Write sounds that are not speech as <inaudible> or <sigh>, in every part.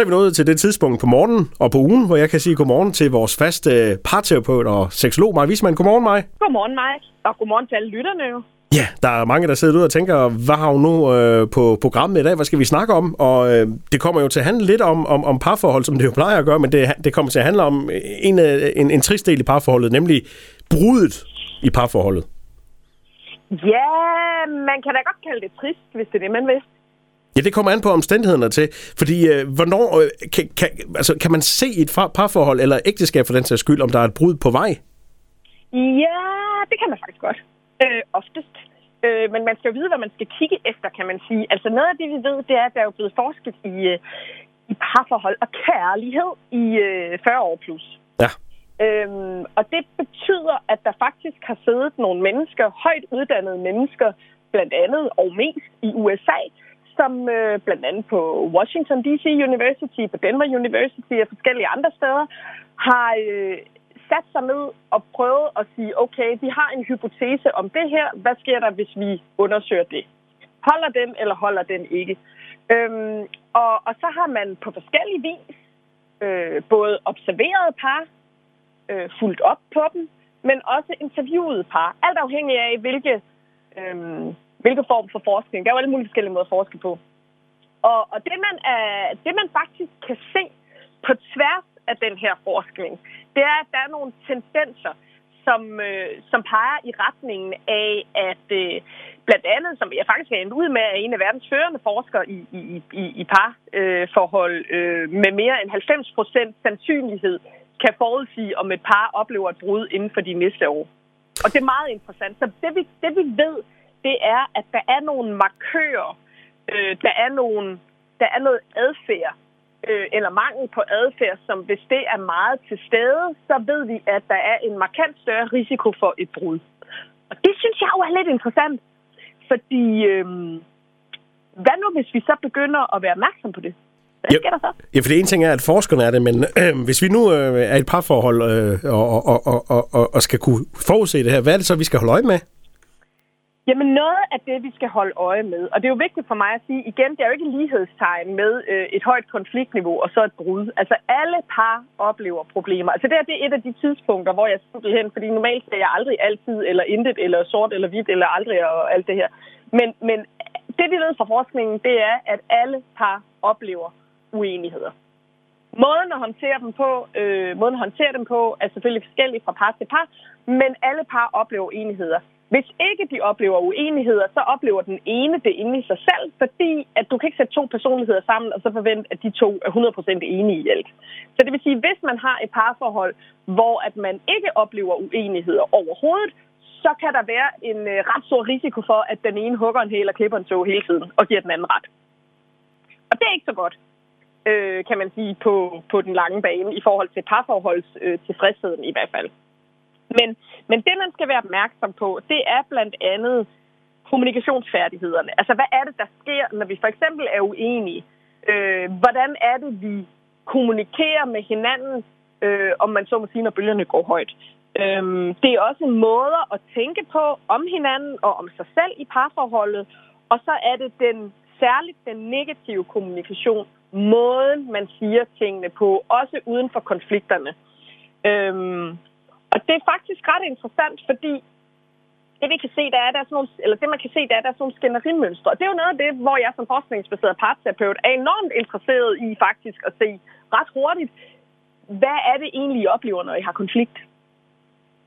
Så er vi nået til det tidspunkt på morgenen og på ugen, hvor jeg kan sige godmorgen til vores faste parterapeut og seksolog, Maja Wisman. Godmorgen, Maja. Godmorgen, Mike. Og godmorgen til alle lytterne jo. Ja, der er mange, der sidder ud og tænker, hvad har hun nu øh, på programmet i dag? Hvad skal vi snakke om? Og øh, det kommer jo til at handle lidt om, om, om parforhold, som det jo plejer at gøre, men det, det kommer til at handle om en, en, en trist del i parforholdet, nemlig brudet i parforholdet. Ja, man kan da godt kalde det trist, hvis det er det, man vil. Ja, det kommer an på omstændighederne til. Fordi øh, hvornår øh, kan, kan, altså, kan man se et parforhold eller ægteskab for den sags skyld, om der er et brud på vej? Ja, det kan man faktisk godt. Øh, oftest. Øh, men man skal jo vide, hvad man skal kigge efter, kan man sige. Altså noget af det, vi ved, det er, at der er jo blevet forsket i, øh, i parforhold og kærlighed i øh, 40 år plus. Ja. Øhm, og det betyder, at der faktisk har siddet nogle mennesker, højt uddannede mennesker, blandt andet og mest i USA, som øh, blandt andet på Washington D.C. University, på Denver University og forskellige andre steder, har øh, sat sig ned og prøvet at sige, okay, vi har en hypotese om det her. Hvad sker der, hvis vi undersøger det? Holder den, eller holder den ikke? Øhm, og, og så har man på forskellige vis øh, både observeret par, øh, fulgt op på dem, men også interviewet par. Alt afhængig af, hvilke, øh, hvilke form for forskning. Der er jo alle mulige forskellige måder at forske på. Og, og det, man er, det, man faktisk kan se på tværs af den her forskning, det er, at der er nogle tendenser, som, øh, som peger i retningen af, at øh, blandt andet, som jeg faktisk har endt ud med, er en af verdens førende forskere i, i, i, i parforhold øh, med mere end 90 procent sandsynlighed kan forudsige, om et par oplever et brud inden for de næste år. Og det er meget interessant. Så det vi, det vi ved, det er, at der er nogle markører, øh, der, er nogle, der er noget adfærd, øh, eller mangel på adfærd, som hvis det er meget til stede, så ved vi, at der er en markant større risiko for et brud. Og det synes jeg jo er lidt interessant, fordi øh, hvad nu, hvis vi så begynder at være opmærksom på det? Hvad sker der så? Ja, for det ene ting er, at forskerne er det, men øh, hvis vi nu øh, er et parforhold øh, og, og, og, og, og, og skal kunne forudse det her, hvad er det så, vi skal holde øje med? Jamen noget af det, vi skal holde øje med, og det er jo vigtigt for mig at sige, igen, det er jo ikke lighedstegn med øh, et højt konfliktniveau og så et brud. Altså alle par oplever problemer. Altså det, her det er et af de tidspunkter, hvor jeg simpelthen, fordi normalt ser jeg aldrig altid, eller intet, eller sort, eller hvidt, eller aldrig, og alt det her. Men, men det vi ved fra forskningen, det er, at alle par oplever uenigheder. Måden at håndtere dem på, øh, måden at håndtere dem på er selvfølgelig forskellig fra par til par, men alle par oplever uenigheder. Hvis ikke de oplever uenigheder, så oplever den ene det inde i sig selv, fordi at du kan ikke sætte to personligheder sammen og så forvente, at de to er 100% enige i alt. Så det vil sige, hvis man har et parforhold, hvor at man ikke oplever uenigheder overhovedet, så kan der være en øh, ret stor risiko for, at den ene hugger en hæl og klipper en tog hele tiden og giver den anden ret. Og det er ikke så godt øh, kan man sige, på, på den lange bane i forhold til parforholds øh, tilfredsheden i hvert fald. Men, men det, man skal være opmærksom på, det er blandt andet kommunikationsfærdighederne. Altså, hvad er det, der sker, når vi for eksempel er uenige? Øh, hvordan er det, vi kommunikerer med hinanden, øh, om man så må sige, når bølgerne går højt? Øh, det er også måder at tænke på om hinanden og om sig selv i parforholdet. Og så er det den særligt den negative kommunikation, måden, man siger tingene på, også uden for konflikterne. Øhm, og det er faktisk ret interessant, fordi det vi kan se, der er der sådan nogle, eller det man kan se, der er der sådan nogle skænderimønstre. Og det er jo noget af det, hvor jeg som forskningsbaseret parterapeut er enormt interesseret i faktisk at se ret hurtigt, hvad er det egentlig, I oplever, når I har konflikt?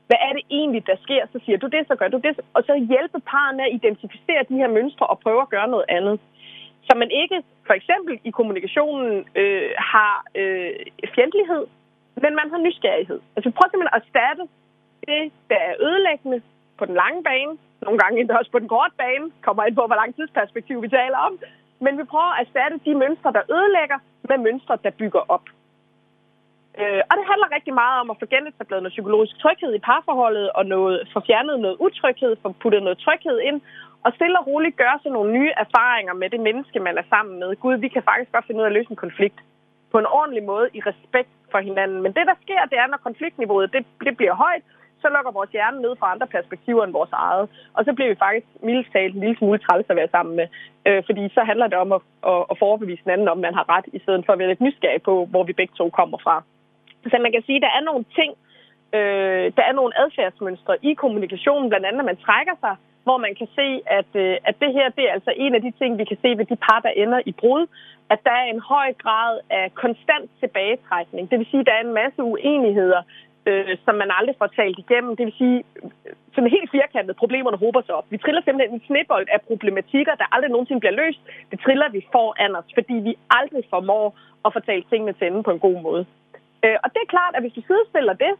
Hvad er det egentlig, der sker? Så siger du det, så gør du det. Og så hjælpe parerne at identificere de her mønstre og prøve at gøre noget andet. Så man ikke for eksempel i kommunikationen øh, har øh, fjendtlighed, men man har nysgerrighed. Altså prøv simpelthen at erstatte det, der er ødelæggende på den lange bane, nogle gange endda også på den korte bane, kommer ind på, hvor lang tidsperspektiv vi taler om, men vi prøver at erstatte de mønstre, der ødelægger, med mønstre, der bygger op. Øh, og det handler rigtig meget om at få genetableret noget psykologisk tryghed i parforholdet, og noget, få fjernet noget utryghed, få puttet noget tryghed ind, og stille og roligt gøre sig nogle nye erfaringer med det menneske, man er sammen med. Gud, vi kan faktisk godt finde ud af at løse en konflikt på en ordentlig måde i respekt for hinanden. Men det, der sker, det er, når konfliktniveauet det, det bliver højt, så lukker vores hjerne ned fra andre perspektiver end vores eget. Og så bliver vi faktisk mildest talt en lille smule træls at være sammen med. Øh, fordi så handler det om at, at, at forbevise den anden, om man har ret, i stedet for at være lidt nysgerrig på, hvor vi begge to kommer fra. Så man kan sige, at der er nogle ting, øh, der er nogle adfærdsmønstre i kommunikationen, blandt andet, at man trækker sig, hvor man kan se, at, øh, at det her det er altså en af de ting, vi kan se ved de par, der ender i brud, at der er en høj grad af konstant tilbagetrækning. Det vil sige, at der er en masse uenigheder, øh, som man aldrig får talt igennem. Det vil sige, øh, som helt firkantet, problemerne hober sig op. Vi triller simpelthen en snebold af problematikker, der aldrig nogensinde bliver løst. Det triller vi foran os, fordi vi aldrig formår at fortælle tingene til enden på en god måde. Øh, og det er klart, at hvis du sidestiller det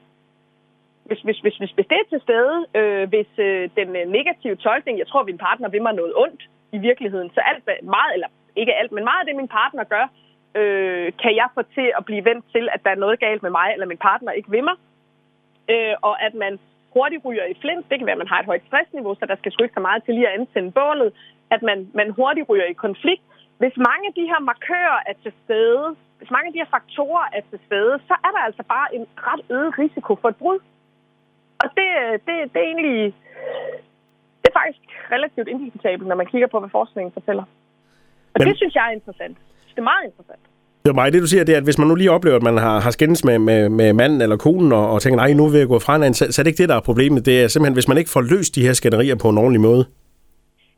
hvis, hvis, hvis, hvis, hvis det er til stede, øh, hvis øh, den øh, negative tolkning, jeg tror, at min partner vil mig noget ondt i virkeligheden, så alt, meget, eller ikke alt, men meget af det, min partner gør, øh, kan jeg få til at blive vendt til, at der er noget galt med mig, eller min partner ikke vil mig. Øh, og at man hurtigt ryger i flint. Det kan være, at man har et højt stressniveau, så der skal sgu ikke så meget til lige at antænde bålet. At man, man hurtigt ryger i konflikt. Hvis mange af de her markører er til stede, hvis mange af de her faktorer er til stede, så er der altså bare en ret øget risiko for et brud. Og det, det, det er egentlig det er faktisk relativt indiskutabelt, når man kigger på, hvad forskningen fortæller. Og Men... det synes jeg er interessant. Det er meget interessant. Det er mig, det du siger, det er, at hvis man nu lige oplever, at man har, har skændes med, med, med manden eller konen, og, og tænker, nej, nu vil jeg gå fra hinanden, så, så er det ikke det, der er problemet. Det er simpelthen, hvis man ikke får løst de her skænderier på en ordentlig måde.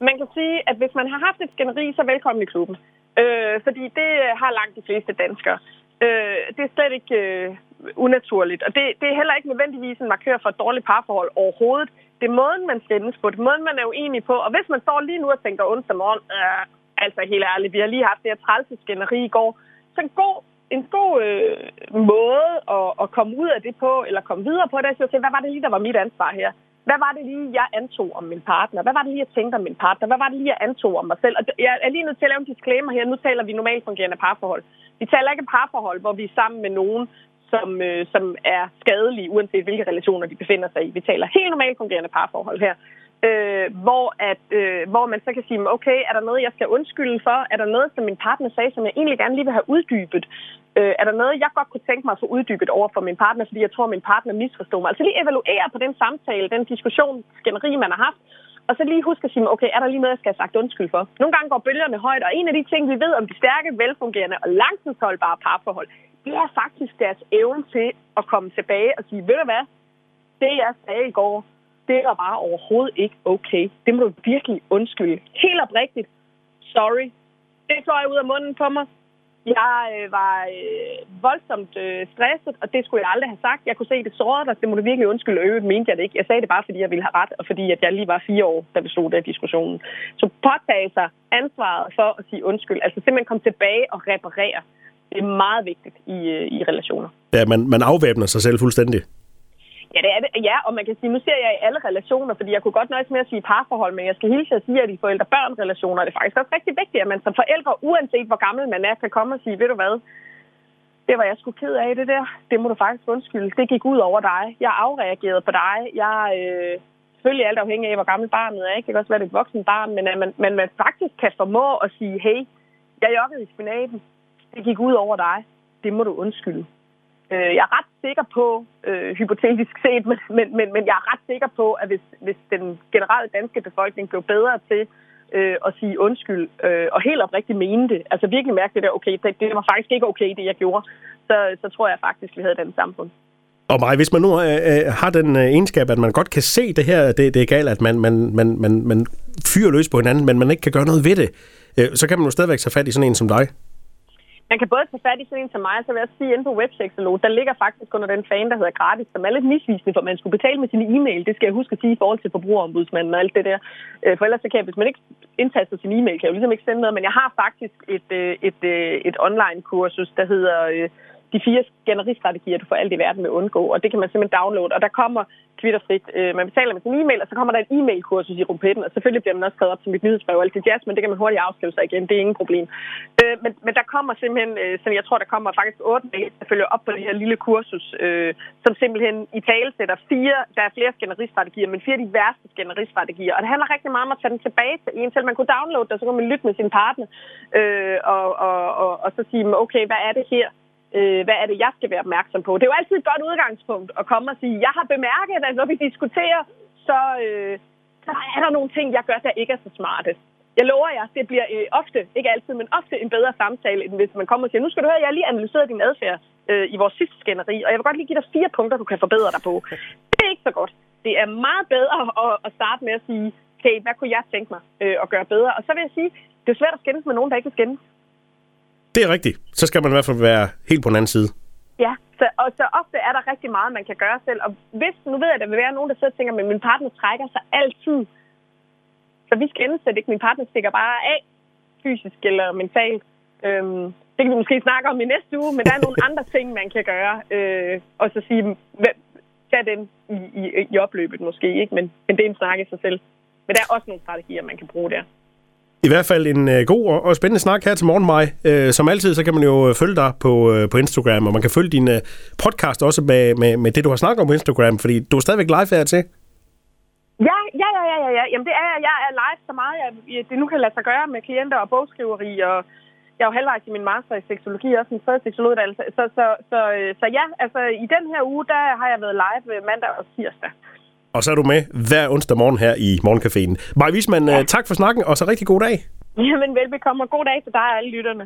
Man kan sige, at hvis man har haft et skænderi, så velkommen i klubben. Øh, fordi det har langt de fleste danskere. Øh, det er slet ikke øh, unaturligt. Og det, det er heller ikke nødvendigvis en markør for et dårligt parforhold overhovedet. Det er måden, man skændes på. Det er måden, man er uenig på. Og hvis man står lige nu og tænker onsdag morgen, øh, altså helt ærligt, vi har lige haft det her trælseskænderi i går. Så en god, en god øh, måde at, at komme ud af det på, eller komme videre på det, er at sige, hvad var det lige, der var mit ansvar her? Hvad var det lige, jeg antog om min partner? Hvad var det lige, jeg tænkte om min partner? Hvad var det lige, jeg antog om mig selv? Og jeg er lige nødt til at lave en disclaimer her. Nu taler vi normalt fungerende parforhold. Vi taler ikke parforhold, hvor vi er sammen med nogen, som, øh, som er skadelige, uanset hvilke relationer de befinder sig i. Vi taler helt normalt fungerende parforhold her. Øh, hvor, at, øh, hvor man så kan sige, okay, er der noget, jeg skal undskylde for? Er der noget, som min partner sagde, som jeg egentlig gerne lige vil have uddybet? Øh, er der noget, jeg godt kunne tænke mig at få uddybet over for min partner, fordi jeg tror, min partner misforstod mig? Altså lige evaluere på den samtale, den diskussion, skænderi, man har haft, og så lige huske at sige, okay, er der lige noget, jeg skal have sagt undskyld for? Nogle gange går bølgerne højt, og en af de ting, vi ved om de stærke, velfungerende og langtidsholdbare parforhold, det er faktisk deres evne til at komme tilbage og sige, ved du hvad, det jeg sagde i går, det var bare overhovedet ikke okay. Det må du virkelig undskylde. Helt oprigtigt. Sorry. Det fløj ud af munden på mig. Jeg øh, var øh, voldsomt øh, stresset, og det skulle jeg aldrig have sagt. Jeg kunne se, det sårede dig. Det må du virkelig undskylde. Øve, mente jeg det ikke. Jeg sagde det bare, fordi jeg ville have ret, og fordi at jeg lige var fire år, da vi stod der diskussionen. Så påtage sig ansvaret for at sige undskyld. Altså simpelthen komme tilbage og reparere. Det er meget vigtigt i, øh, i relationer. Ja, man, man afvæbner sig selv fuldstændig. Ja, det er det. Ja, og man kan sige, nu ser jeg i alle relationer, fordi jeg kunne godt nøjes med at sige parforhold, men jeg skal hilse at sige, at i forældre-børn-relationer er det faktisk også rigtig vigtigt, at man som forældre, uanset hvor gammel man er, kan komme og sige, ved du hvad, det var jeg sgu ked af det der. Det må du faktisk undskylde. Det gik ud over dig. Jeg afreagerede på dig. Jeg, øh, selvfølgelig alt afhængig af, hvor gammel barnet er. Ikke? Det kan også være, det er et voksen barn, men at man, man, man faktisk kan formå at sige, hey, jeg jokkede i spinaten. Det gik ud over dig. Det må du undskylde. Øh, jeg er ret sikker på, øh, hypotetisk set, <laughs> men, men, men, men jeg er ret sikker på, at hvis, hvis den generelle danske befolkning blev bedre til øh, at sige undskyld, øh, og helt oprigtigt mene det, altså virkelig mærke det der, okay, det, det var faktisk ikke okay, det jeg gjorde, så, så tror jeg faktisk, vi havde den samfund. Og mig, hvis man nu øh, øh, har den øh, egenskab, at man godt kan se det her, det, det er galt, at man, man, man, man, man fyrer løs på hinanden, men man ikke kan gøre noget ved det, øh, så kan man jo stadigvæk tage fat i sådan en som dig. Man kan både tage fat i sådan en som mig, så vil jeg sige, inde på webseksolog, der ligger faktisk under den fan, der hedder gratis, som er lidt misvisende, for man skulle betale med sin e-mail. Det skal jeg huske at sige i forhold til forbrugerombudsmanden og alt det der. Øh, for ellers så kan jeg, hvis man ikke indtaster sin e-mail, kan jeg jo ligesom ikke sende noget, men jeg har faktisk et, øh, et, et, et online-kursus, der hedder de fire skænderistrategier, du får alt i verden med undgå, og det kan man simpelthen downloade, og der kommer kvitterfrit. Øh, man betaler med sin e-mail, og så kommer der en e-mail-kursus i rumpetten, og selvfølgelig bliver man også skrevet op til mit nyhedsbrev og alt det jazz, men det kan man hurtigt afskrive sig igen, det er ingen problem. Øh, men, men der kommer simpelthen, øh, så jeg tror, der kommer faktisk otte mails, der følger op på det her lille kursus, øh, som simpelthen i tale sætter fire, der er flere skænderistrategier, men fire af de værste skænderistrategier, og det handler rigtig meget om at tage den tilbage til en, selv man kunne downloade det, så kunne man lytte med sin partner, øh, og, og, og, og så sige, okay, hvad er det her, Øh, hvad er det, jeg skal være opmærksom på? Det er jo altid et godt udgangspunkt at komme og sige, jeg har bemærket, at når vi diskuterer, så, øh, så er der nogle ting, jeg gør, der ikke er så smarte. Jeg lover jer, det bliver øh, ofte, ikke altid, men ofte en bedre samtale, end hvis man kommer og siger, nu skal du høre, jeg har lige analyseret din adfærd øh, i vores sidste skænderi, og jeg vil godt lige give dig fire punkter, du kan forbedre dig på. Det er ikke så godt. Det er meget bedre at, at starte med at sige, okay, hvad kunne jeg tænke mig øh, at gøre bedre? Og så vil jeg sige, det er svært at skændes med nogen, der ikke vil skændes. Det er rigtigt. Så skal man i hvert fald være helt på den anden side. Ja, så, og så ofte er der rigtig meget, man kan gøre selv. Og hvis, nu ved jeg, at der vil være nogen, der sidder og tænker, men min partner trækker sig altid. Så vi skal indsætte ikke. Min partner stikker bare af, fysisk eller mentalt. Øhm, det kan vi måske snakke om i næste uge, men der er nogle <laughs> andre ting, man kan gøre. Øh, og så sige, tag den i, i, i opløbet måske, ikke? Men, men det er en snak i sig selv. Men der er også nogle strategier, man kan bruge der. I hvert fald en øh, god og, og spændende snak her til morgen, Maj. Øh, som altid, så kan man jo øh, følge dig på, øh, på Instagram, og man kan følge din øh, podcast også med, med, med det, du har snakket om på Instagram, fordi du er stadigvæk live her til. Ja, ja, ja, ja, ja, ja. Jamen det er jeg. Jeg er live så meget, jeg, det nu kan lade sig gøre med klienter og bogskriveri, og jeg er jo halvvejs i min master i seksologi, også en tredje seksologuddannelse. Så, så, så, så, så ja, altså i den her uge, der har jeg været live øh, mandag og tirsdag. Og så er du med hver onsdag morgen her i Morgencaféen. Maja Wisman, ja. tak for snakken, og så rigtig god dag. Jamen velbekomme, og god dag til dig og alle lytterne.